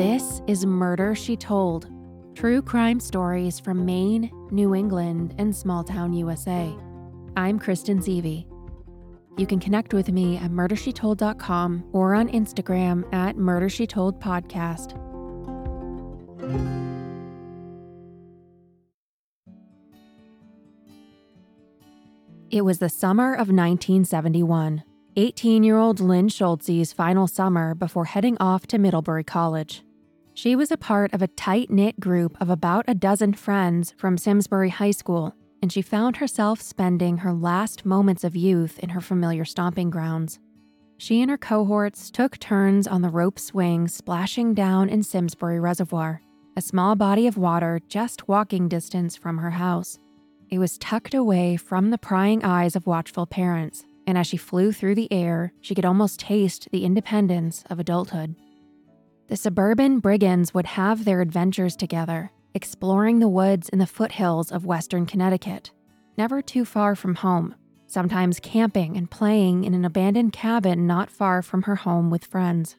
This is Murder She Told true crime stories from Maine, New England, and small town USA. I'm Kristen Seavey. You can connect with me at murdershetold.com or on Instagram at murdershetoldpodcast. It was the summer of 1971, 18 year old Lynn Schulze's final summer before heading off to Middlebury College. She was a part of a tight knit group of about a dozen friends from Simsbury High School, and she found herself spending her last moments of youth in her familiar stomping grounds. She and her cohorts took turns on the rope swing splashing down in Simsbury Reservoir, a small body of water just walking distance from her house. It was tucked away from the prying eyes of watchful parents, and as she flew through the air, she could almost taste the independence of adulthood. The suburban brigands would have their adventures together, exploring the woods in the foothills of western Connecticut, never too far from home, sometimes camping and playing in an abandoned cabin not far from her home with friends.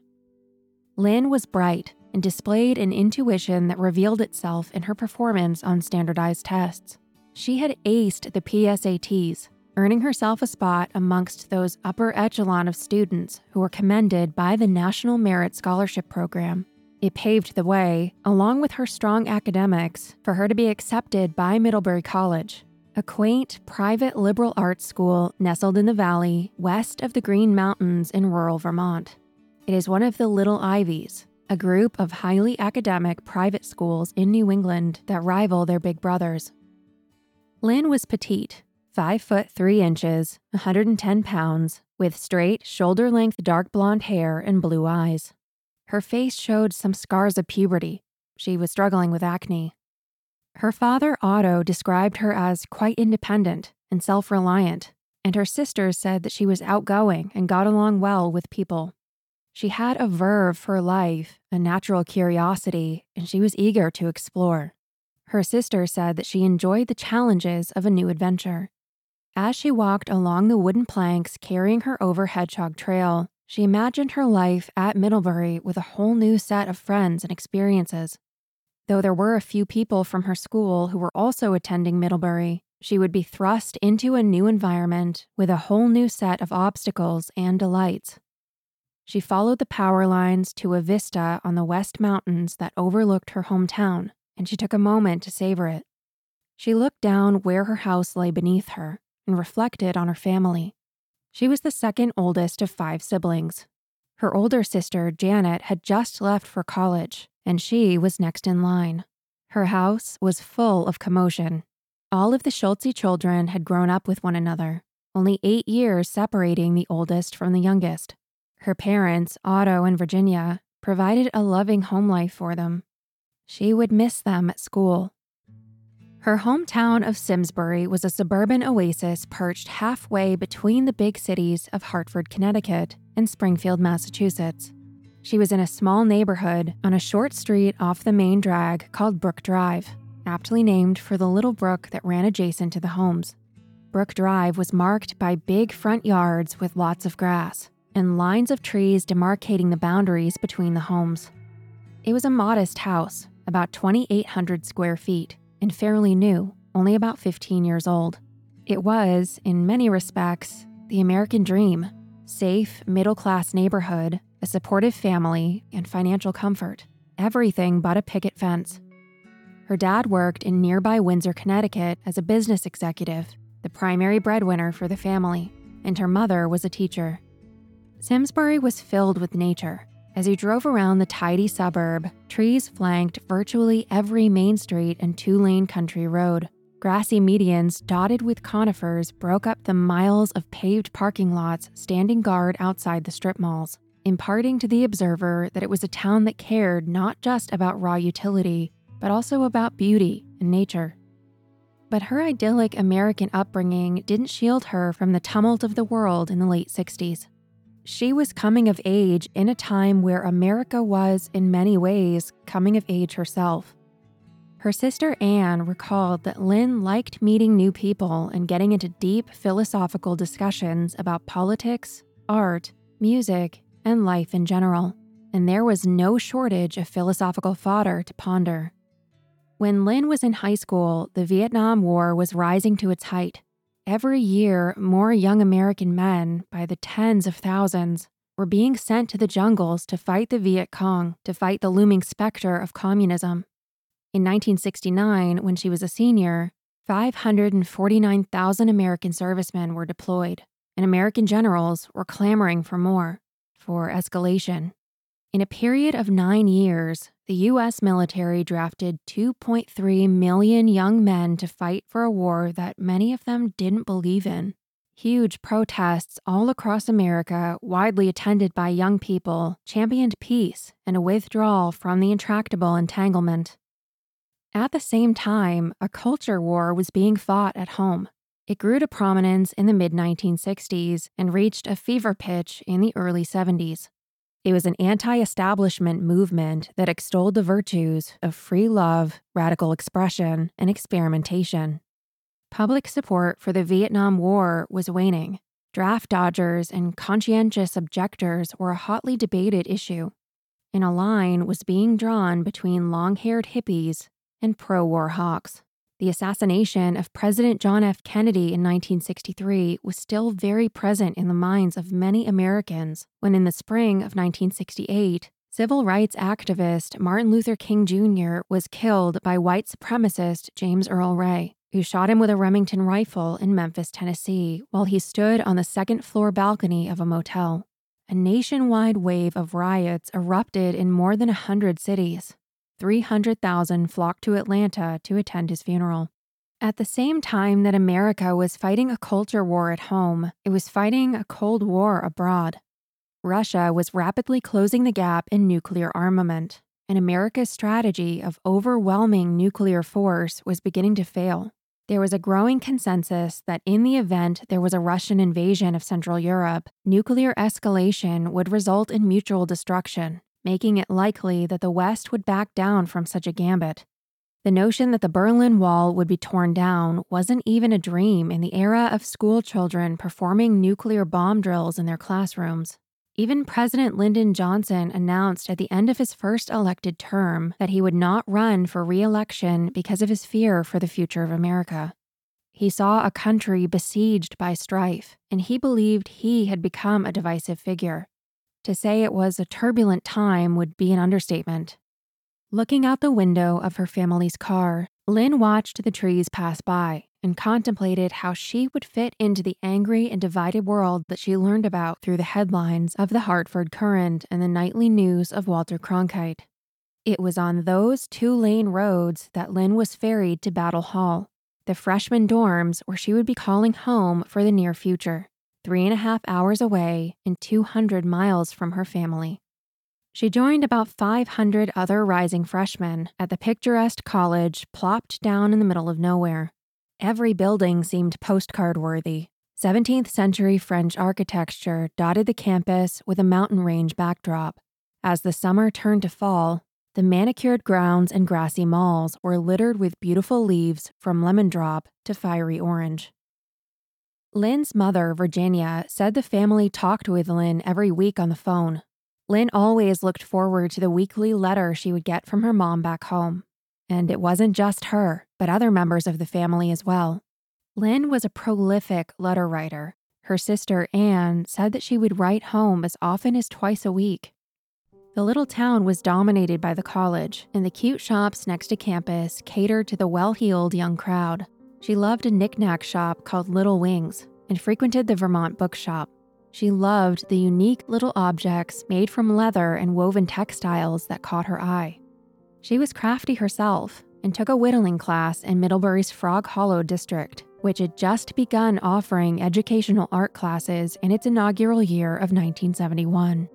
Lynn was bright and displayed an intuition that revealed itself in her performance on standardized tests. She had aced the PSATs, earning herself a spot amongst those upper echelon of students who were commended by the National Merit Scholarship Program. It paved the way, along with her strong academics, for her to be accepted by Middlebury College, a quaint, private liberal arts school nestled in the valley west of the Green Mountains in rural Vermont. It is one of the Little Ivies, a group of highly academic private schools in New England that rival their big brothers. Lynn was petite, 5 foot 3 inches, 110 pounds, with straight, shoulder length dark blonde hair and blue eyes. Her face showed some scars of puberty. She was struggling with acne. Her father, Otto, described her as quite independent and self reliant, and her sisters said that she was outgoing and got along well with people. She had a verve for life, a natural curiosity, and she was eager to explore. Her sister said that she enjoyed the challenges of a new adventure. As she walked along the wooden planks carrying her over Hedgehog Trail, she imagined her life at Middlebury with a whole new set of friends and experiences. Though there were a few people from her school who were also attending Middlebury, she would be thrust into a new environment with a whole new set of obstacles and delights. She followed the power lines to a vista on the West Mountains that overlooked her hometown and she took a moment to savor it. She looked down where her house lay beneath her and reflected on her family. She was the second oldest of five siblings. Her older sister, Janet, had just left for college, and she was next in line. Her house was full of commotion. All of the Schulze children had grown up with one another, only eight years separating the oldest from the youngest. Her parents, Otto and Virginia, provided a loving home life for them, she would miss them at school. Her hometown of Simsbury was a suburban oasis perched halfway between the big cities of Hartford, Connecticut, and Springfield, Massachusetts. She was in a small neighborhood on a short street off the main drag called Brook Drive, aptly named for the little brook that ran adjacent to the homes. Brook Drive was marked by big front yards with lots of grass and lines of trees demarcating the boundaries between the homes. It was a modest house about 2,800 square feet, and fairly new, only about 15 years old. It was, in many respects, the American dream safe, middle class neighborhood, a supportive family, and financial comfort. Everything but a picket fence. Her dad worked in nearby Windsor, Connecticut as a business executive, the primary breadwinner for the family, and her mother was a teacher. Simsbury was filled with nature As he drove around the tidy suburb, trees flanked virtually every main street and two lane country road. Grassy medians dotted with conifers broke up the miles of paved parking lots standing guard outside the strip malls, imparting to the observer that it was a town that cared not just about raw utility, but also about beauty and nature. But her idyllic American upbringing didn't shield her from the tumult of the world in the late 60s. She was coming of age in a time where America was, in many ways, coming of age herself. Her sister Anne recalled that Lynn liked meeting new people and getting into deep philosophical discussions about politics, art, music, and life in general, and there was no shortage of philosophical fodder to ponder. When Lynn was in high school, the Vietnam War was rising to its height. Every year, more young American men, by the tens of thousands, were being sent to the jungles to fight the Viet Cong, to fight the looming specter of communism. In 1969, when she was a senior, 549,000 American servicemen were deployed, and American generals were clamoring for more, for escalation. In a period of nine years, the U.S. military drafted 2.3 million young men to fight for a war that many of them didn't believe in. Huge protests all across America, widely attended by young people, championed peace and a withdrawal from the intractable entanglement. At the same time, a culture war was being fought at home. It grew to prominence in the mid 1960s and reached a fever pitch in the early 70s. It was an anti establishment movement that extolled the virtues of free love, radical expression, and experimentation. Public support for the Vietnam War was waning. Draft dodgers and conscientious objectors were a hotly debated issue, and a line was being drawn between long haired hippies and pro war hawks. The assassination of President John F. Kennedy in 1963 was still very present in the minds of many Americans when, in the spring of 1968, civil rights activist Martin Luther King Jr. was killed by white supremacist James Earl Ray, who shot him with a Remington rifle in Memphis, Tennessee, while he stood on the second floor balcony of a motel. A nationwide wave of riots erupted in more than a hundred cities, 300,000 flocked to Atlanta to attend his funeral. At the same time that America was fighting a culture war at home, it was fighting a Cold War abroad. Russia was rapidly closing the gap in nuclear armament, and America's strategy of overwhelming nuclear force was beginning to fail. There was a growing consensus that in the event there was a Russian invasion of Central Europe, nuclear escalation would result in mutual destruction, making it likely that the West would back down from such a gambit. The notion that the Berlin Wall would be torn down wasn't even a dream in the era of school children performing nuclear bomb drills in their classrooms. Even President Lyndon Johnson announced at the end of his first elected term that he would not run for re election because of his fear for the future of America. He saw a country besieged by strife, and he believed he had become a divisive figure. To say it was a turbulent time would be an understatement. Looking out the window of her family's car, Lynn watched the trees pass by and contemplated how she would fit into the angry and divided world that she learned about through the headlines of the Hartford Courant and the nightly news of Walter Cronkite. It was on those two lane roads that Lynn was ferried to Battell Hall, the freshman dorms where she would be calling home for the near future three and a half hours away and 200 miles from her family. She joined about 500 other rising freshmen at the picturesque college plopped down in the middle of nowhere. Every building seemed postcard worthy. 17th century French architecture dotted the campus with a mountain range backdrop. As the summer turned to fall, the manicured grounds and grassy malls were littered with beautiful leaves from lemon drop to fiery orange. Lynn's mother, Virginia, said the family talked with Lynn every week on the phone. Lynn always looked forward to the weekly letter she would get from her mom back home. And it wasn't just her, but other members of the family as well. Lynn was a prolific letter writer. Her sister, Anne, said that she would write home as often as twice a week. The little town was dominated by the college, and the cute shops next to campus catered to the well heeled young crowd. She loved a knickknack shop called Little Wings and frequented the Vermont Bookshop. She loved the unique little objects made from leather and woven textiles that caught her eye. She was crafty herself and took a whittling class in Middlebury's Frog Hollow district, which had just begun offering educational art classes in its inaugural year of 1971.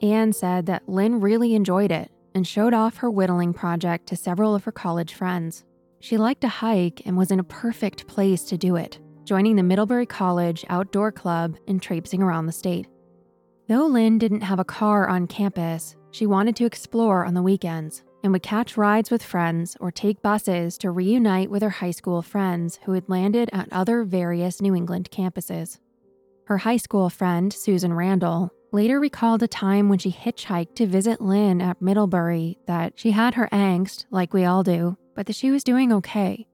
Anne said that Lynn really enjoyed it and showed off her whittling project to several of her college friends. She liked to hike and was in a perfect place to do it, joining the Middlebury College Outdoor Club and traipsing around the state. Though Lynn didn't have a car on campus, she wanted to explore on the weekends and would catch rides with friends or take buses to reunite with her high school friends who had landed at other various New England campuses. Her high school friend, Susan Randall, later recalled a time when she hitchhiked to visit Lynn at Middlebury that she had her angst, like we all do, but that she was doing okay.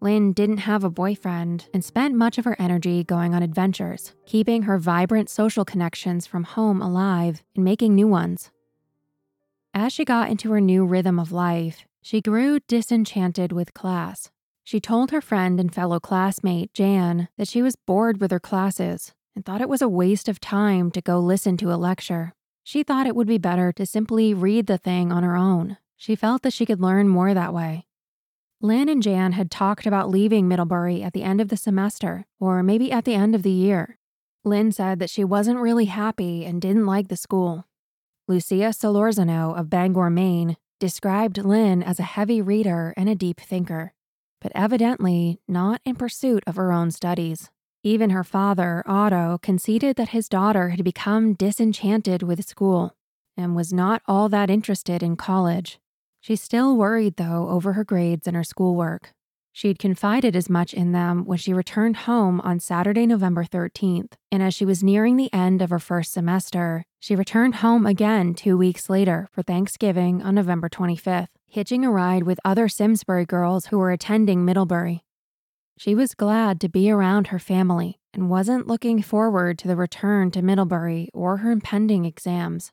Lynn didn't have a boyfriend and spent much of her energy going on adventures, keeping her vibrant social connections from home alive and making new ones. As she got into her new rhythm of life, she grew disenchanted with class. She told her friend and fellow classmate, Jan, that she was bored with her classes and thought it was a waste of time to go listen to a lecture. She thought it would be better to simply read the thing on her own. She felt that she could learn more that way. Lynn and Jan had talked about leaving Middlebury at the end of the semester, or maybe at the end of the year. Lynn said that she wasn't really happy and didn't like the school. Lucia Solorzano of Bangor, Maine, described Lynn as a heavy reader and a deep thinker, but evidently not in pursuit of her own studies. Even her father, Otto, conceded that his daughter had become disenchanted with school and was not all that interested in college. She still worried, though, over her grades and her schoolwork. She'd confided as much in them when she returned home on Saturday, November 13th, and as she was nearing the end of her first semester, she returned home again two weeks later for Thanksgiving on November 25th, hitching a ride with other Simsbury girls who were attending Middlebury. She was glad to be around her family and wasn't looking forward to the return to Middlebury or her impending exams.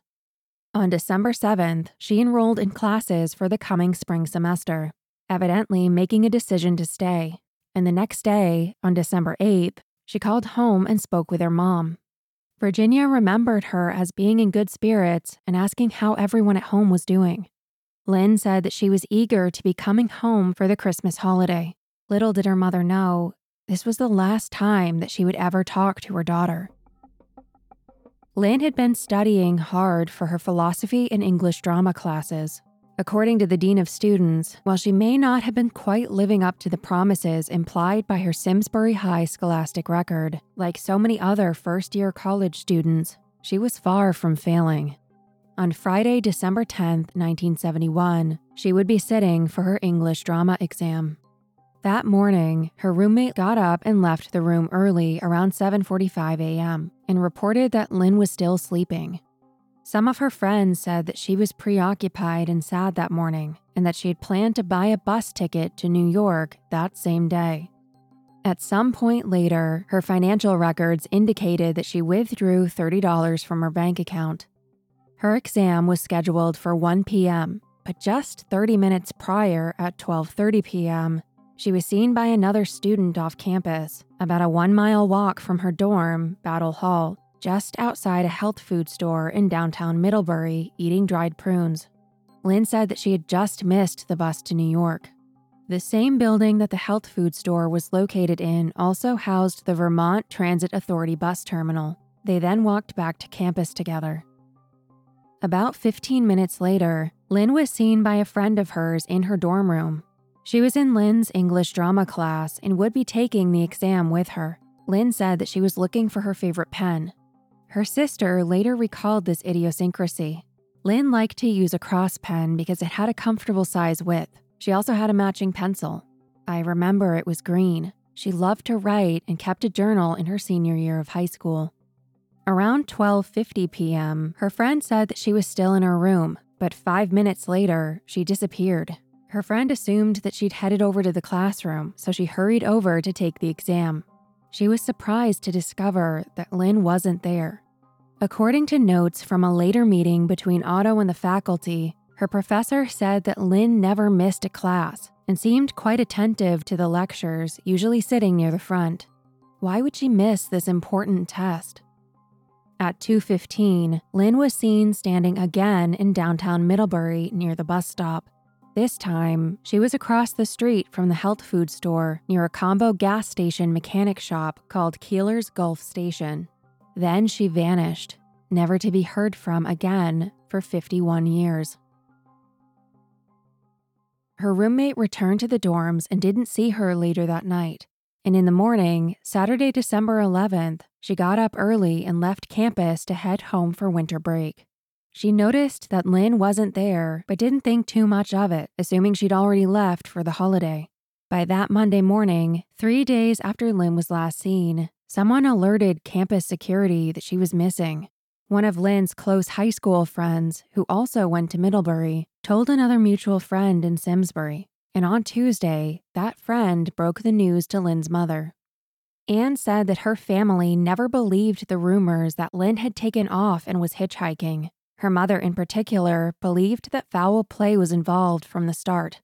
On December 7th, she enrolled in classes for the coming spring semester evidently making a decision to stay. And the next day, on December 8th, she called home and spoke with her mom. Virginia remembered her as being in good spirits and asking how everyone at home was doing. Lynn said that she was eager to be coming home for the Christmas holiday. Little did her mother know, this was the last time that she would ever talk to her daughter. Lynn had been studying hard for her philosophy and English drama classes, According to the Dean of Students, while she may not have been quite living up to the promises implied by her Simsbury High scholastic record, like so many other first year college students, she was far from failing. On Friday, December 10, 1971, she would be sitting for her English drama exam. That morning, her roommate got up and left the room early around 7:45 a.m. and reported that Lynn was still sleeping. Some of her friends said that she was preoccupied and sad that morning, and that she had planned to buy a bus ticket to New York that same day. At some point later, her financial records indicated that she withdrew $30 from her bank account. Her exam was scheduled for 1 p.m., but just 30 minutes prior at 12:30 p.m., she was seen by another student off campus, about a 1-mile walk from her dorm, Battell Hall, just outside a health food store in downtown Middlebury eating dried prunes. Lynn said that she had just missed the bus to New York. The same building that the health food store was located in also housed the Vermont Transit Authority bus terminal. They then walked back to campus together. About 15 minutes later, Lynn was seen by a friend of hers in her dorm room. She was in Lynn's English drama class and would be taking the exam with her. Lynn said that she was looking for her favorite pen, her sister later recalled this idiosyncrasy. Lynn liked to use a cross pen because it had a comfortable size width. She also had a matching pencil. I remember it was green. She loved to write and kept a journal in her senior year of high school. Around 12:50 p.m., her friend said that she was still in her room, but 5 minutes later, she disappeared. Her friend assumed that she'd headed over to the classroom, so she hurried over to take the exam. She was surprised to discover that Lynn wasn't there. According to notes from a later meeting between Otto and the faculty, her professor said that Lynn never missed a class and seemed quite attentive to the lectures, usually sitting near the front. Why would she miss this important test? At 2:15, Lynn was seen standing again in downtown Middlebury near the bus stop. This time, she was across the street from the health food store near a combo gas station mechanic shop called Keeler's Gulf Station. Then she vanished, never to be heard from again for 51 years. Her roommate returned to the dorms and didn't see her later that night. And in the morning, Saturday, December 11th, she got up early and left campus to head home for winter break. She noticed that Lynn wasn't there, but didn't think too much of it, assuming she'd already left for the holiday. By that Monday morning, three days after Lynn was last seen, someone alerted campus security that she was missing. One of Lynn's close high school friends, who also went to Middlebury, told another mutual friend in Simsbury. And on Tuesday, that friend broke the news to Lynn's mother. Anne said that her family never believed the rumors that Lynn had taken off and was hitchhiking. Her mother, in particular, believed that foul play was involved from the start.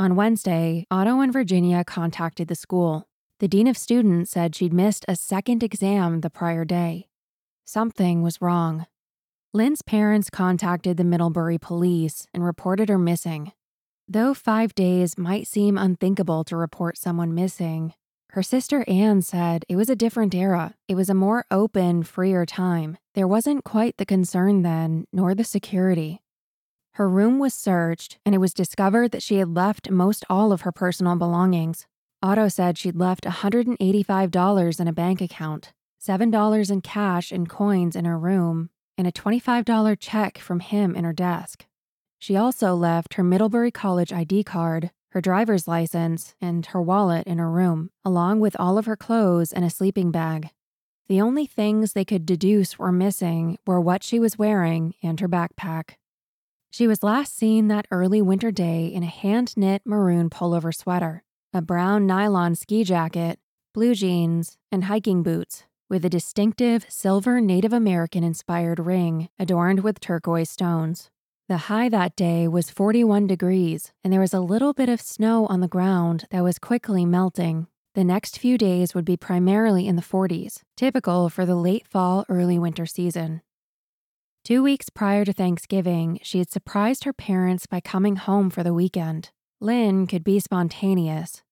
On Wednesday, Otto and Virginia contacted the school. The dean of students said she'd missed a second exam the prior day. Something was wrong. Lynn's parents contacted the Middlebury police and reported her missing. Though five days might seem unthinkable to report someone missing, her sister Anne said it was a different era. It was a more open, freer time. There wasn't quite the concern then, nor the security. Her room was searched, and it was discovered that she had left most all of her personal belongings. Otto said she'd left $185 in a bank account, $7 in cash and coins in her room, and a $25 check from him in her desk. She also left her Middlebury College ID card, her driver's license, and her wallet in her room, along with all of her clothes and a sleeping bag. The only things they could deduce were missing were what she was wearing and her backpack. She was last seen that early winter day in a hand knit maroon pullover sweater, a brown nylon ski jacket, blue jeans, and hiking boots, with a distinctive silver Native American inspired ring adorned with turquoise stones. The high that day was 41 degrees, and there was a little bit of snow on the ground that was quickly melting. The next few days would be primarily in the 40s, typical for the late fall, early winter season. Two weeks prior to Thanksgiving, she had surprised her parents by coming home for the weekend. Lynn could be spontaneous.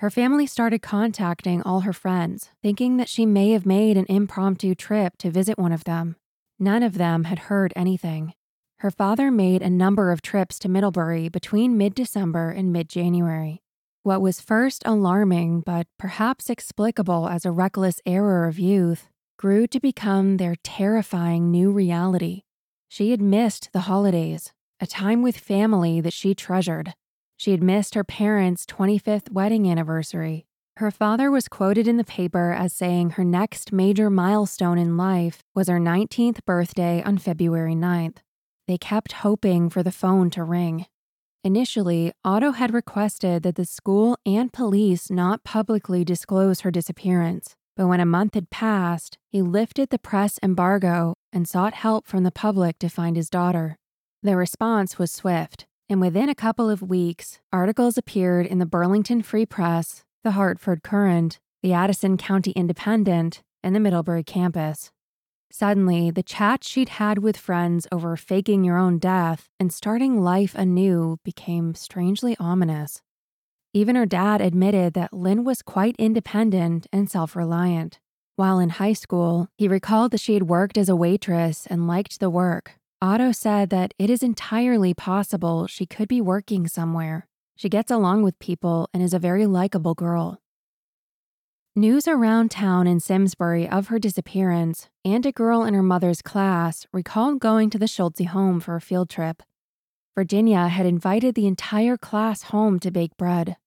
Her family started contacting all her friends, thinking that she may have made an impromptu trip to visit one of them. None of them had heard anything. Her father made a number of trips to Middlebury between mid December and mid January. What was first alarming, but perhaps explicable as a reckless error of youth, grew to become their terrifying new reality. She had missed the holidays, a time with family that she treasured. She had missed her parents' 25th wedding anniversary. Her father was quoted in the paper as saying her next major milestone in life was her 19th birthday on February 9th. They kept hoping for the phone to ring. Initially, Otto had requested that the school and police not publicly disclose her disappearance, but when a month had passed, he lifted the press embargo and sought help from the public to find his daughter. The response was swift, and within a couple of weeks, articles appeared in the Burlington Free Press, the Hartford Courant, the Addison County Independent, and the Middlebury campus. Suddenly, the chat she'd had with friends over faking your own death and starting life anew became strangely ominous. Even her dad admitted that Lynn was quite independent and self reliant. While in high school, he recalled that she had worked as a waitress and liked the work. Otto said that it is entirely possible she could be working somewhere. She gets along with people and is a very likable girl. News around town in Simsbury of her disappearance and a girl in her mother's class recalled going to the Schulze home for a field trip. Virginia had invited the entire class home to bake bread.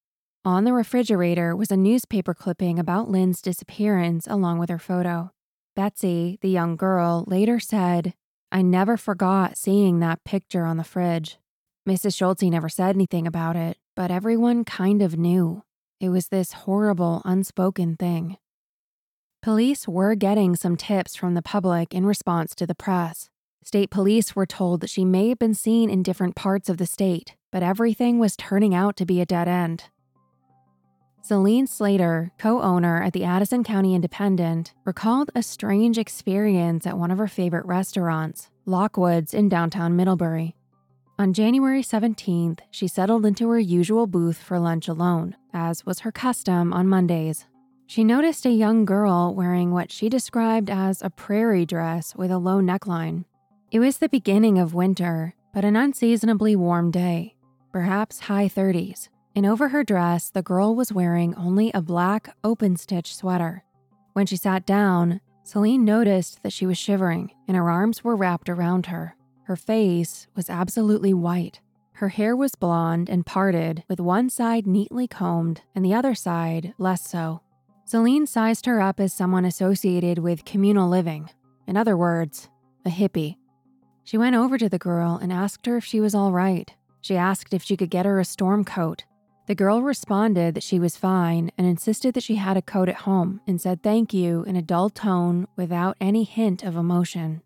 On the refrigerator was a newspaper clipping about Lynn's disappearance along with her photo. Betsy, the young girl, later said, I never forgot seeing that picture on the fridge. Mrs. Schulze never said anything about it, but everyone kind of knew. It was this horrible, unspoken thing. Police were getting some tips from the public in response to the press. State police were told that she may have been seen in different parts of the state, but everything was turning out to be a dead end. Celine Slater, co owner at the Addison County Independent, recalled a strange experience at one of her favorite restaurants, Lockwood's in downtown Middlebury. On January 17th, she settled into her usual booth for lunch alone, as was her custom on Mondays. She noticed a young girl wearing what she described as a prairie dress with a low neckline. It was the beginning of winter, but an unseasonably warm day, perhaps high 30s, and over her dress, the girl was wearing only a black, open stitch sweater. When she sat down, Celine noticed that she was shivering and her arms were wrapped around her. Her face was absolutely white. Her hair was blonde and parted, with one side neatly combed and the other side less so. Celine sized her up as someone associated with communal living. In other words, a hippie. She went over to the girl and asked her if she was all right. She asked if she could get her a storm coat. The girl responded that she was fine and insisted that she had a coat at home and said thank you in a dull tone without any hint of emotion.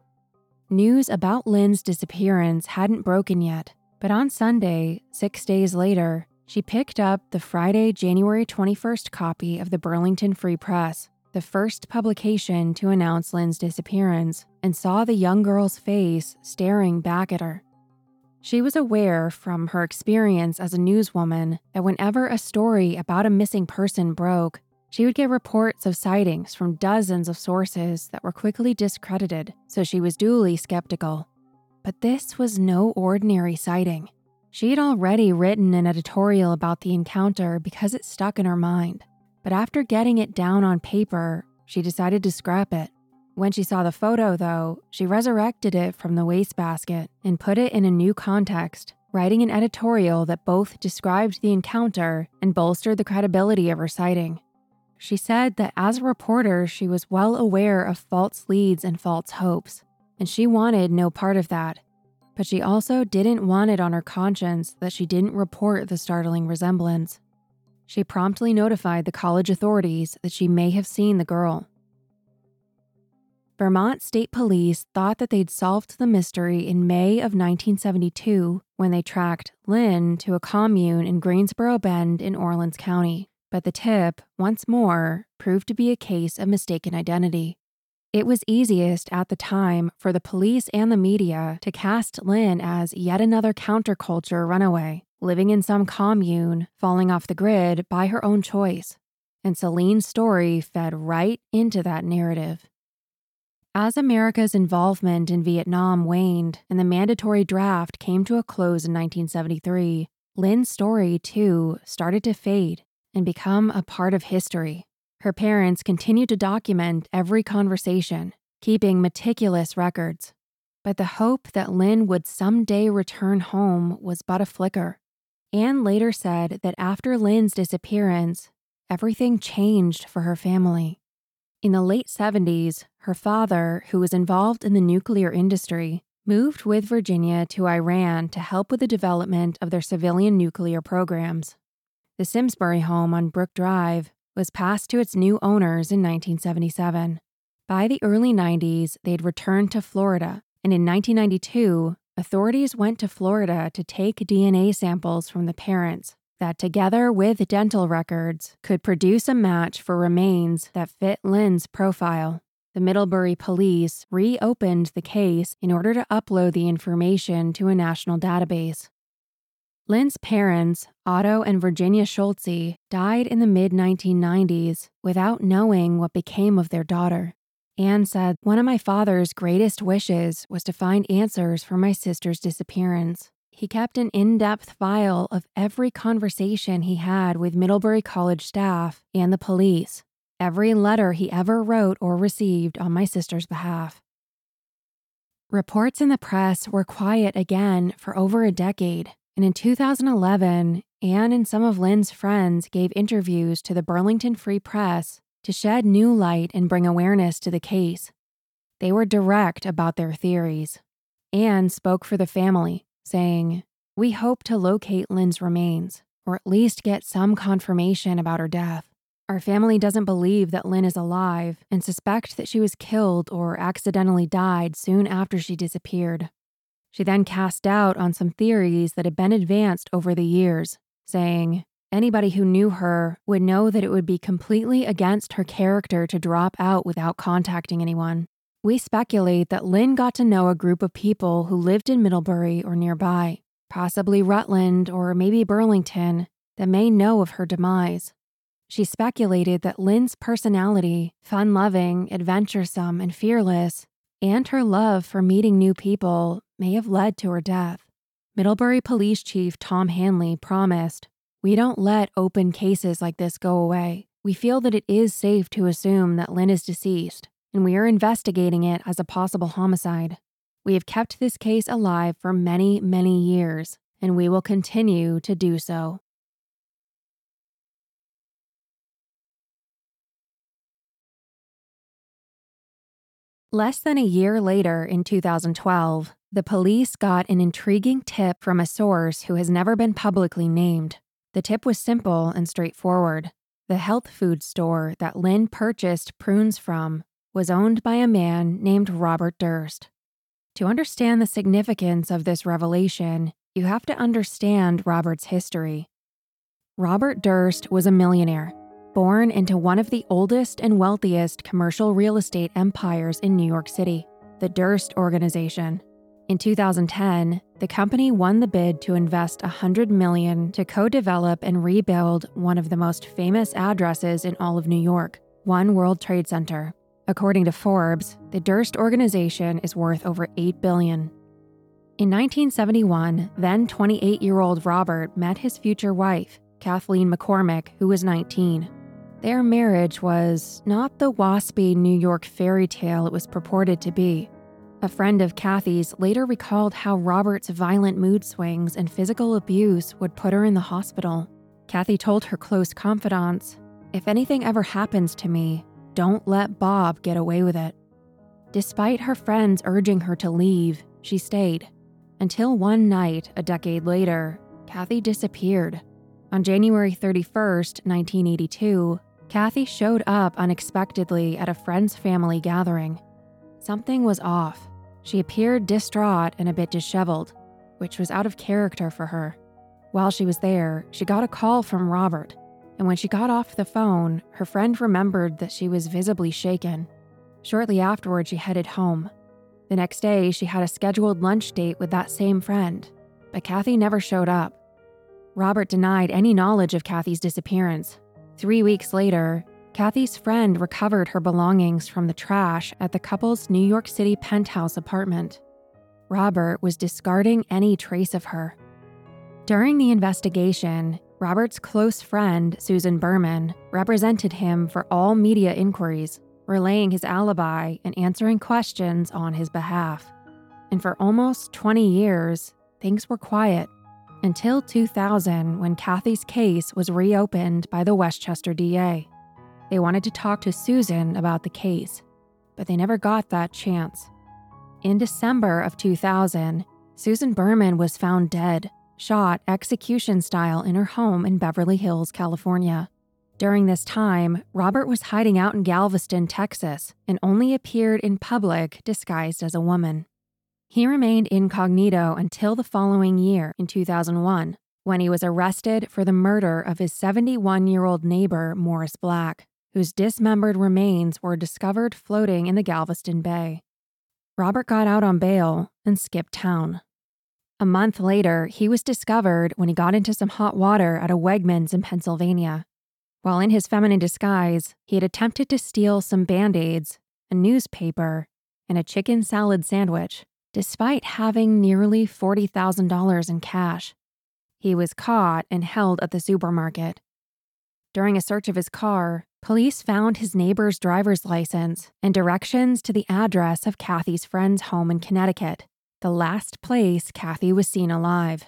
News about Lynn's disappearance hadn't broken yet, but on Sunday, six days later, she picked up the Friday, January 21st copy of the Burlington Free Press, the first publication to announce Lynn's disappearance, and saw the young girl's face staring back at her. She was aware from her experience as a newswoman that whenever a story about a missing person broke, she would get reports of sightings from dozens of sources that were quickly discredited, so she was duly skeptical. But this was no ordinary sighting. She had already written an editorial about the encounter because it stuck in her mind. But after getting it down on paper, she decided to scrap it. When she saw the photo, though, she resurrected it from the wastebasket and put it in a new context, writing an editorial that both described the encounter and bolstered the credibility of her sighting. She said that as a reporter, she was well aware of false leads and false hopes, and she wanted no part of that. But she also didn't want it on her conscience that she didn't report the startling resemblance. She promptly notified the college authorities that she may have seen the girl. Vermont State Police thought that they'd solved the mystery in May of 1972 when they tracked Lynn to a commune in Greensboro Bend in Orleans County. But the tip, once more, proved to be a case of mistaken identity. It was easiest at the time for the police and the media to cast Lynn as yet another counterculture runaway, living in some commune, falling off the grid by her own choice. And Celine's story fed right into that narrative. As America's involvement in Vietnam waned and the mandatory draft came to a close in 1973, Lynn's story, too, started to fade and become a part of history. Her parents continued to document every conversation, keeping meticulous records. But the hope that Lynn would someday return home was but a flicker. Anne later said that after Lynn's disappearance, everything changed for her family. In the late 70s, her father, who was involved in the nuclear industry, moved with Virginia to Iran to help with the development of their civilian nuclear programs. The Simsbury home on Brook Drive was passed to its new owners in 1977. By the early 90s, they'd returned to Florida, and in 1992, authorities went to Florida to take DNA samples from the parents that, together with dental records, could produce a match for remains that fit Lynn's profile. The Middlebury police reopened the case in order to upload the information to a national database. Lynn's parents, Otto and Virginia Schulze, died in the mid 1990s without knowing what became of their daughter. Anne said, One of my father's greatest wishes was to find answers for my sister's disappearance. He kept an in depth file of every conversation he had with Middlebury College staff and the police, every letter he ever wrote or received on my sister's behalf. Reports in the press were quiet again for over a decade and in 2011, Anne and some of Lynn's friends gave interviews to the Burlington Free Press to shed new light and bring awareness to the case. They were direct about their theories. Anne spoke for the family, saying, We hope to locate Lynn's remains, or at least get some confirmation about her death. Our family doesn't believe that Lynn is alive and suspect that she was killed or accidentally died soon after she disappeared. She then cast doubt on some theories that had been advanced over the years, saying, Anybody who knew her would know that it would be completely against her character to drop out without contacting anyone. We speculate that Lynn got to know a group of people who lived in Middlebury or nearby, possibly Rutland or maybe Burlington, that may know of her demise. She speculated that Lynn's personality, fun loving, adventuresome, and fearless, and her love for meeting new people may have led to her death. Middlebury Police Chief Tom Hanley promised We don't let open cases like this go away. We feel that it is safe to assume that Lynn is deceased, and we are investigating it as a possible homicide. We have kept this case alive for many, many years, and we will continue to do so. Less than a year later, in 2012, the police got an intriguing tip from a source who has never been publicly named. The tip was simple and straightforward. The health food store that Lynn purchased prunes from was owned by a man named Robert Durst. To understand the significance of this revelation, you have to understand Robert's history. Robert Durst was a millionaire born into one of the oldest and wealthiest commercial real estate empires in New York City, the Durst Organization. In 2010, the company won the bid to invest 100 million to co-develop and rebuild one of the most famous addresses in all of New York, One World Trade Center. According to Forbes, the Durst organization is worth over 8 billion. In 1971, then 28-year-old Robert met his future wife, Kathleen McCormick, who was 19. Their marriage was not the waspy New York fairy tale it was purported to be. A friend of Kathy's later recalled how Robert's violent mood swings and physical abuse would put her in the hospital. Kathy told her close confidants, If anything ever happens to me, don't let Bob get away with it. Despite her friends urging her to leave, she stayed. Until one night, a decade later, Kathy disappeared. On January 31, 1982, Kathy showed up unexpectedly at a friend's family gathering. Something was off. She appeared distraught and a bit disheveled, which was out of character for her. While she was there, she got a call from Robert, and when she got off the phone, her friend remembered that she was visibly shaken. Shortly afterward, she headed home. The next day, she had a scheduled lunch date with that same friend, but Kathy never showed up. Robert denied any knowledge of Kathy's disappearance, Three weeks later, Kathy's friend recovered her belongings from the trash at the couple's New York City penthouse apartment. Robert was discarding any trace of her. During the investigation, Robert's close friend, Susan Berman, represented him for all media inquiries, relaying his alibi and answering questions on his behalf. And for almost 20 years, things were quiet until 2000 when Kathy's case was reopened by the Westchester DA. They wanted to talk to Susan about the case, but they never got that chance. In December of 2000, Susan Berman was found dead, shot execution style in her home in Beverly Hills, California. During this time, Robert was hiding out in Galveston, Texas, and only appeared in public disguised as a woman. He remained incognito until the following year, in 2001, when he was arrested for the murder of his 71 year old neighbor, Morris Black, whose dismembered remains were discovered floating in the Galveston Bay. Robert got out on bail and skipped town. A month later, he was discovered when he got into some hot water at a Wegmans in Pennsylvania. While in his feminine disguise, he had attempted to steal some band aids, a newspaper, and a chicken salad sandwich despite having nearly $40,000 in cash. He was caught and held at the supermarket. During a search of his car, police found his neighbor's driver's license and directions to the address of Kathy's friend's home in Connecticut, the last place Kathy was seen alive.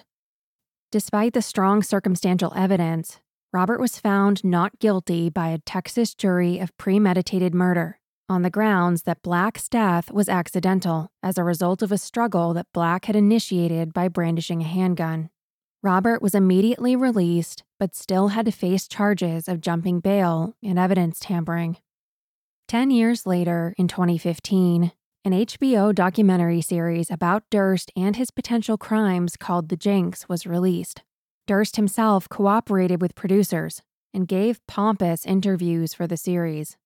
Despite the strong circumstantial evidence, Robert was found not guilty by a Texas jury of premeditated murder on the grounds that Black's death was accidental as a result of a struggle that Black had initiated by brandishing a handgun. Robert was immediately released, but still had to face charges of jumping bail and evidence tampering. Ten years later, in 2015, an HBO documentary series about Durst and his potential crimes called The Jinx was released. Durst himself cooperated with producers and gave pompous interviews for the series.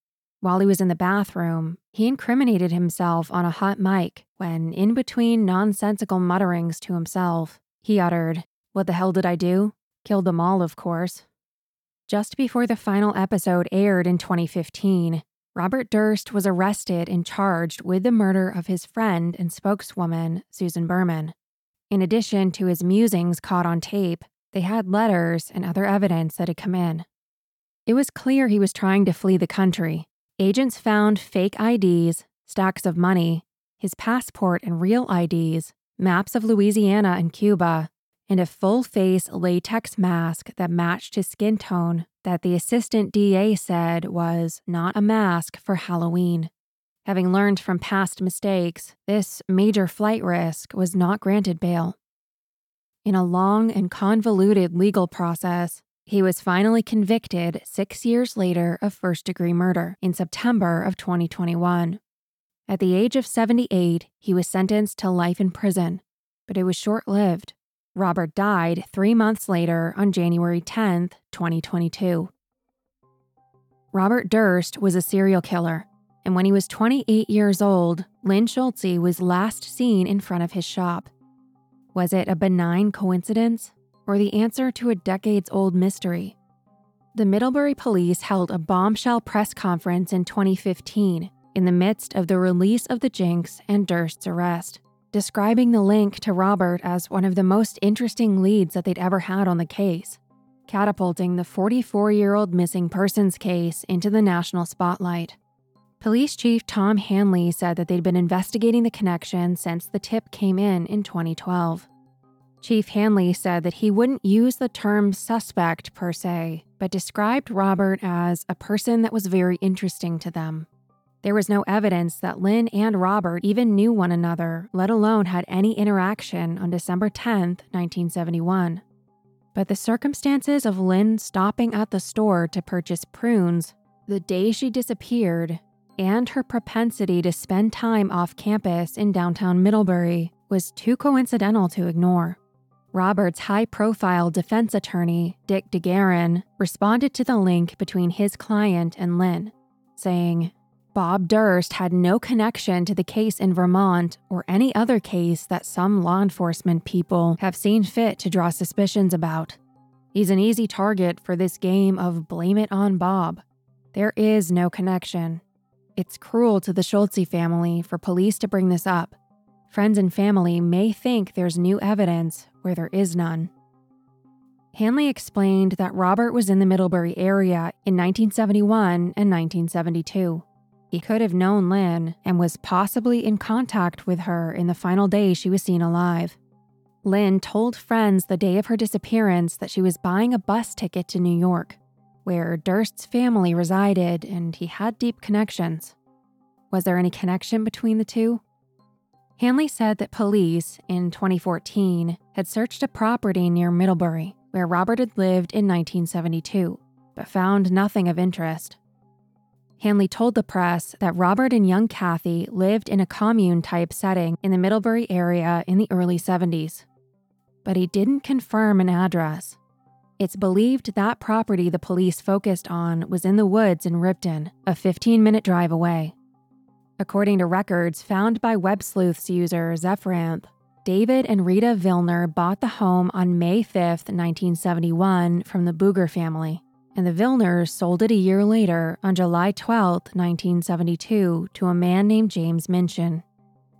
While he was in the bathroom, he incriminated himself on a hot mic when, in between nonsensical mutterings to himself, he uttered, What the hell did I do? Killed them all, of course. Just before the final episode aired in 2015, Robert Durst was arrested and charged with the murder of his friend and spokeswoman, Susan Berman. In addition to his musings caught on tape, they had letters and other evidence that had come in. It was clear he was trying to flee the country. Agents found fake IDs, stacks of money, his passport and real IDs, maps of Louisiana and Cuba, and a full face latex mask that matched his skin tone that the assistant DA said was not a mask for Halloween. Having learned from past mistakes, this major flight risk was not granted bail. In a long and convoluted legal process, he was finally convicted six years later of first degree murder in September of 2021. At the age of 78, he was sentenced to life in prison, but it was short lived. Robert died three months later on January 10, 2022. Robert Durst was a serial killer, and when he was 28 years old, Lynn Schulze was last seen in front of his shop. Was it a benign coincidence? or the answer to a decades old mystery. The Middlebury police held a bombshell press conference in 2015 in the midst of the release of the Jinx and Durst's arrest, describing the link to Robert as one of the most interesting leads that they'd ever had on the case, catapulting the 44 year old missing persons case into the national spotlight. Police Chief Tom Hanley said that they'd been investigating the connection since the tip came in in 2012. Chief Hanley said that he wouldn't use the term suspect per se, but described Robert as a person that was very interesting to them. There was no evidence that Lynn and Robert even knew one another, let alone had any interaction on December 10, 1971. But the circumstances of Lynn stopping at the store to purchase prunes the day she disappeared and her propensity to spend time off campus in downtown Middlebury was too coincidental to ignore. Robert's high profile defense attorney, Dick DeGuerin, responded to the link between his client and Lynn, saying, Bob Durst had no connection to the case in Vermont or any other case that some law enforcement people have seen fit to draw suspicions about. He's an easy target for this game of blame it on Bob. There is no connection. It's cruel to the Schulze family for police to bring this up, Friends and family may think there's new evidence where there is none. Hanley explained that Robert was in the Middlebury area in 1971 and 1972. He could have known Lynn and was possibly in contact with her in the final day she was seen alive. Lynn told friends the day of her disappearance that she was buying a bus ticket to New York, where Durst's family resided and he had deep connections. Was there any connection between the two? Hanley said that police, in 2014, had searched a property near Middlebury, where Robert had lived in 1972, but found nothing of interest. Hanley told the press that Robert and young Kathy lived in a commune type setting in the Middlebury area in the early 70s. But he didn't confirm an address. It's believed that property the police focused on was in the woods in Ripton, a 15 minute drive away. According to records found by Web Sleuths user Zephyranth, David and Rita Vilner bought the home on May 5, 1971, from the Booger family, and the Vilners sold it a year later on July 12, 1972, to a man named James Minchin.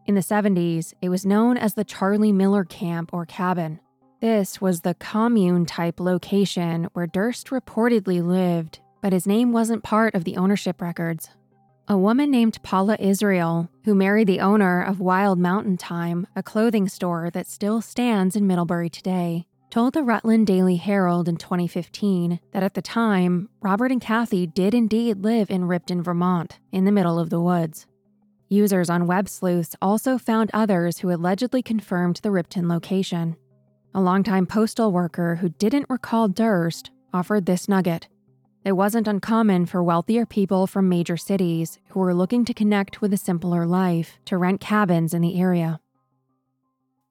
In the 70s, it was known as the Charlie Miller Camp or Cabin. This was the commune type location where Durst reportedly lived, but his name wasn't part of the ownership records. A woman named Paula Israel, who married the owner of Wild Mountain Time, a clothing store that still stands in Middlebury today, told the Rutland Daily Herald in 2015 that at the time, Robert and Kathy did indeed live in Ripton, Vermont, in the middle of the woods. Users on Web Sleuths also found others who allegedly confirmed the Ripton location. A longtime postal worker who didn't recall Durst offered this nugget it wasn't uncommon for wealthier people from major cities who were looking to connect with a simpler life to rent cabins in the area.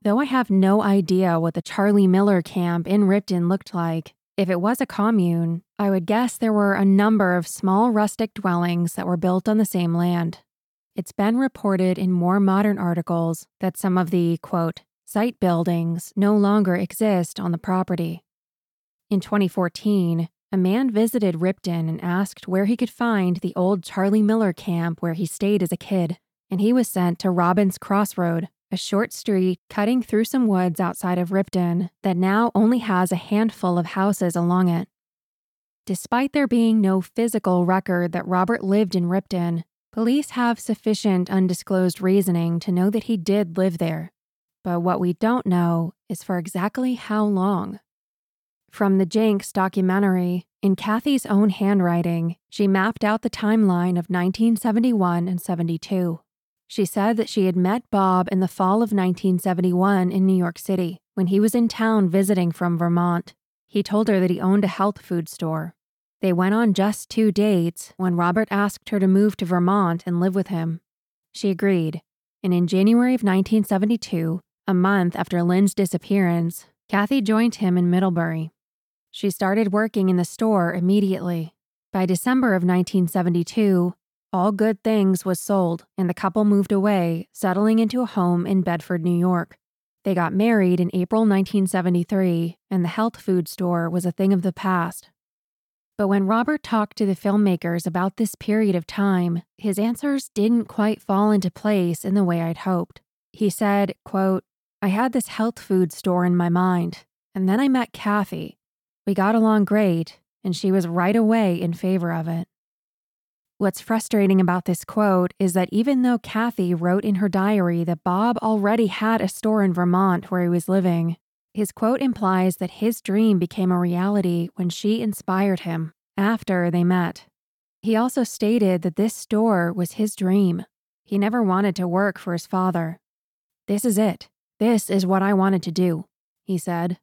Though I have no idea what the Charlie Miller camp in Ripton looked like, if it was a commune, I would guess there were a number of small rustic dwellings that were built on the same land. It's been reported in more modern articles that some of the, quote, site buildings no longer exist on the property. In 2014, a man visited Ripton and asked where he could find the old Charlie Miller camp where he stayed as a kid, and he was sent to Robbins Crossroad, a short street cutting through some woods outside of Ripton that now only has a handful of houses along it. Despite there being no physical record that Robert lived in Ripton, police have sufficient undisclosed reasoning to know that he did live there. But what we don't know is for exactly how long. From the Jinx documentary, in Kathy's own handwriting, she mapped out the timeline of 1971 and 72. She said that she had met Bob in the fall of 1971 in New York City when he was in town visiting from Vermont. He told her that he owned a health food store. They went on just two dates when Robert asked her to move to Vermont and live with him. She agreed, and in January of 1972, a month after Lynn's disappearance, Kathy joined him in Middlebury. She started working in the store immediately. By December of 1972, all Good Things was sold, and the couple moved away, settling into a home in Bedford, New York. They got married in April 1973, and the health food store was a thing of the past. But when Robert talked to the filmmakers about this period of time, his answers didn't quite fall into place in the way I'd hoped. He said, quote, I had this health food store in my mind, and then I met Kathy. We got along great, and she was right away in favor of it. What's frustrating about this quote is that even though Kathy wrote in her diary that Bob already had a store in Vermont where he was living, his quote implies that his dream became a reality when she inspired him after they met. He also stated that this store was his dream. He never wanted to work for his father. This is it. This is what I wanted to do, he said.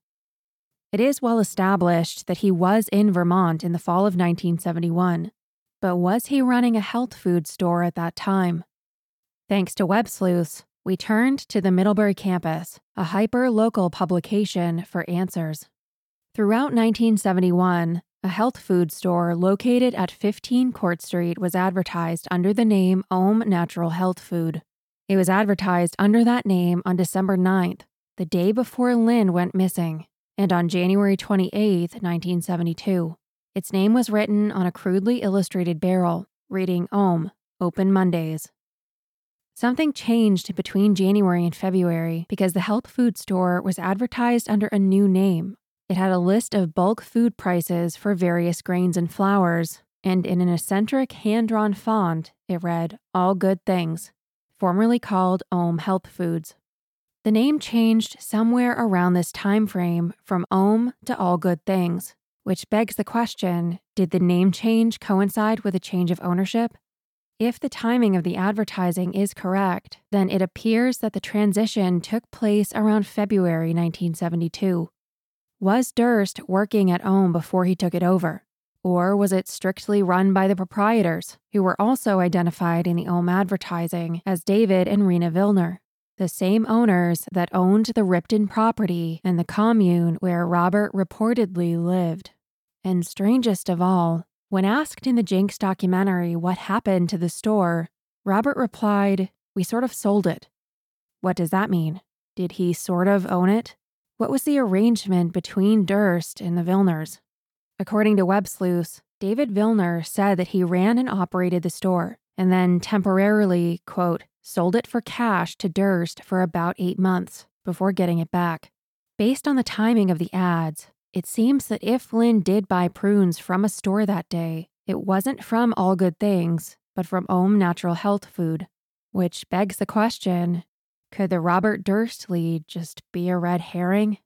It is well established that he was in Vermont in the fall of 1971. But was he running a health food store at that time? Thanks to Web Sleuths, we turned to the Middlebury campus, a hyper local publication, for answers. Throughout 1971, a health food store located at 15 Court Street was advertised under the name Ohm Natural Health Food. It was advertised under that name on December 9th, the day before Lynn went missing, and on January 28, 1972. Its name was written on a crudely illustrated barrel, reading Ohm, Open Mondays. Something changed between January and February because the health food store was advertised under a new name. It had a list of bulk food prices for various grains and flours, and in an eccentric hand drawn font, it read All Good Things, formerly called Ohm Health Foods. The name changed somewhere around this time frame from Ohm to All Good Things, which begs the question did the name change coincide with a change of ownership? If the timing of the advertising is correct, then it appears that the transition took place around February 1972. Was Durst working at Ohm before he took it over? Or was it strictly run by the proprietors, who were also identified in the Ohm advertising as David and Rena Vilner, the same owners that owned the Ripton property and the commune where Robert reportedly lived? And strangest of all, when asked in the Jinx documentary what happened to the store, Robert replied, We sort of sold it. What does that mean? Did he sort of own it? What was the arrangement between Durst and the Vilners? According to Web Sleuths, David Vilner said that he ran and operated the store and then temporarily, quote, sold it for cash to Durst for about eight months before getting it back. Based on the timing of the ads, it seems that if Lynn did buy prunes from a store that day, it wasn't from All Good Things, but from Ohm Natural Health Food. Which begs the question could the Robert Durst lead just be a red herring?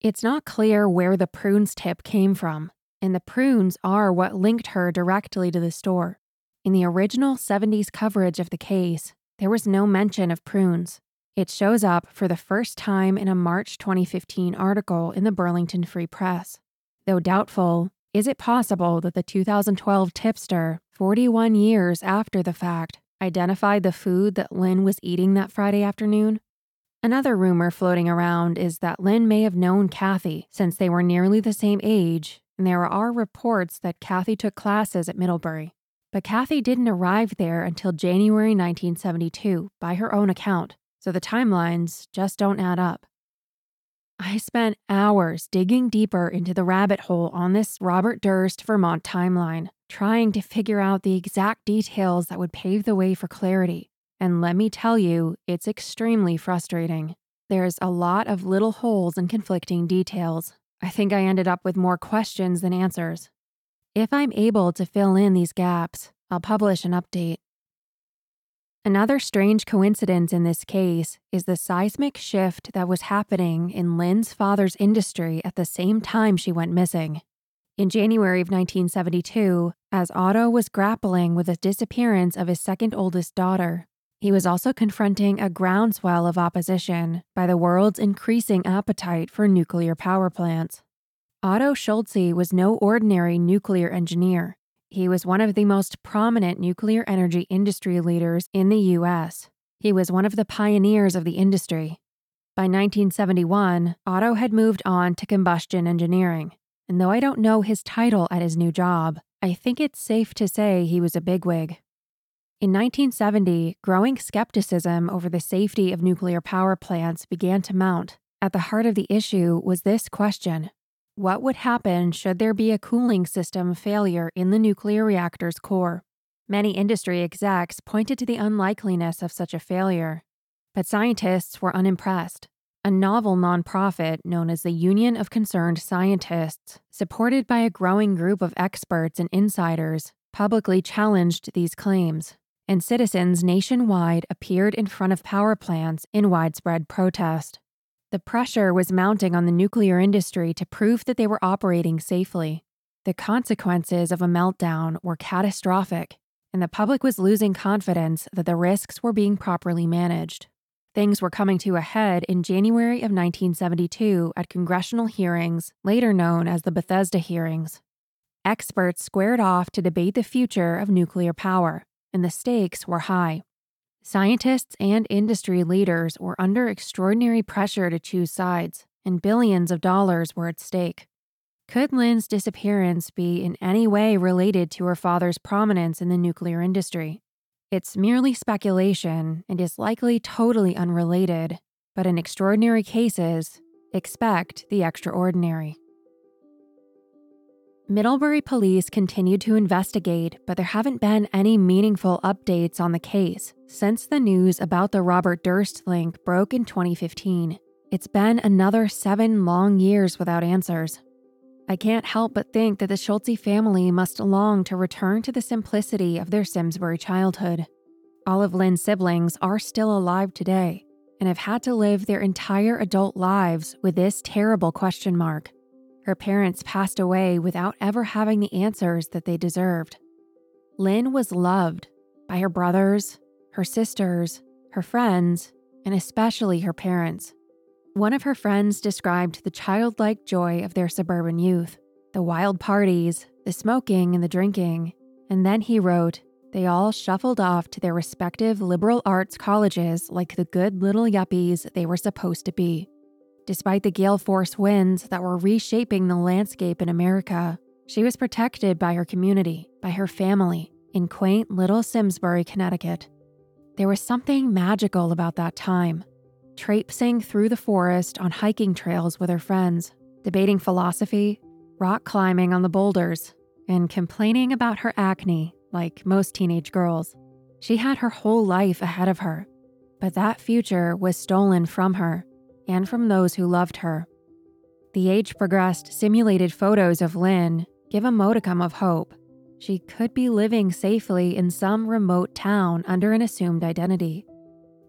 It's not clear where the prunes tip came from, and the prunes are what linked her directly to the store. In the original 70s coverage of the case, there was no mention of prunes. It shows up for the first time in a March 2015 article in the Burlington Free Press. Though doubtful, is it possible that the 2012 tipster, 41 years after the fact, identified the food that Lynn was eating that Friday afternoon? Another rumor floating around is that Lynn may have known Kathy since they were nearly the same age, and there are reports that Kathy took classes at Middlebury. But Kathy didn't arrive there until January 1972 by her own account, so the timelines just don't add up. I spent hours digging deeper into the rabbit hole on this Robert Durst Vermont timeline, trying to figure out the exact details that would pave the way for clarity. And let me tell you, it's extremely frustrating. There's a lot of little holes and conflicting details. I think I ended up with more questions than answers. If I'm able to fill in these gaps, I'll publish an update. Another strange coincidence in this case is the seismic shift that was happening in Lynn's father's industry at the same time she went missing. In January of 1972, as Otto was grappling with the disappearance of his second oldest daughter, he was also confronting a groundswell of opposition by the world's increasing appetite for nuclear power plants. Otto Schulze was no ordinary nuclear engineer. He was one of the most prominent nuclear energy industry leaders in the U.S. He was one of the pioneers of the industry. By 1971, Otto had moved on to combustion engineering, and though I don't know his title at his new job, I think it's safe to say he was a bigwig. In 1970, growing skepticism over the safety of nuclear power plants began to mount. At the heart of the issue was this question What would happen should there be a cooling system failure in the nuclear reactor's core? Many industry execs pointed to the unlikeliness of such a failure, but scientists were unimpressed. A novel nonprofit known as the Union of Concerned Scientists, supported by a growing group of experts and insiders, publicly challenged these claims and citizens nationwide appeared in front of power plants in widespread protest. The pressure was mounting on the nuclear industry to prove that they were operating safely. The consequences of a meltdown were catastrophic, and the public was losing confidence that the risks were being properly managed. Things were coming to a head in January of 1972 at congressional hearings, later known as the Bethesda hearings. Experts squared off to debate the future of nuclear power and the stakes were high. Scientists and industry leaders were under extraordinary pressure to choose sides, and billions of dollars were at stake. Could Lynn's disappearance be in any way related to her father's prominence in the nuclear industry? It's merely speculation and is likely totally unrelated, but in extraordinary cases, expect the extraordinary. Middlebury police continued to investigate, but there haven't been any meaningful updates on the case since the news about the Robert Durst link broke in 2015. It's been another seven long years without answers. I can't help but think that the Schulze family must long to return to the simplicity of their Simsbury childhood. All of Lynn's siblings are still alive today and have had to live their entire adult lives with this terrible question mark. Her parents passed away without ever having the answers that they deserved. Lynn was loved by her brothers, her sisters, her friends, and especially her parents. One of her friends described the childlike joy of their suburban youth, the wild parties, the smoking and the drinking, and then he wrote, they all shuffled off to their respective liberal arts colleges like the good little yuppies they were supposed to be. Despite the gale force winds that were reshaping the landscape in America, she was protected by her community, by her family, in quaint little Simsbury, Connecticut. There was something magical about that time. Traipsing through the forest on hiking trails with her friends, debating philosophy, rock climbing on the boulders, and complaining about her acne like most teenage girls. She had her whole life ahead of her, but that future was stolen from her and from those who loved her. The age progressed simulated photos of Lynn give a modicum of hope. She could be living safely in some remote town under an assumed identity.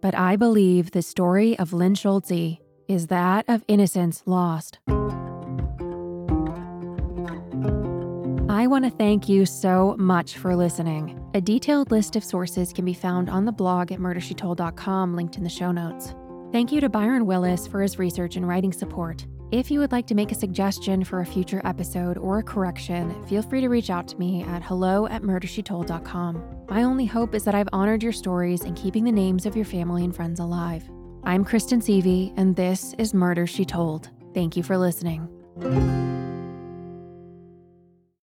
But I believe the story of Lynn Schulze is that of innocence lost. I want to thank you so much for listening. A detailed list of sources can be found on the blog at murdershetold.com, linked in the show notes. Thank you to Byron Willis for his research and writing support. If you would like to make a suggestion for a future episode or a correction, feel free to reach out to me at hello at murdershetold.com. My only hope is that I've honored your stories and keeping the names of your family and friends alive. I'm Kristen Seavey, and this is Murder She Told. Thank you for listening.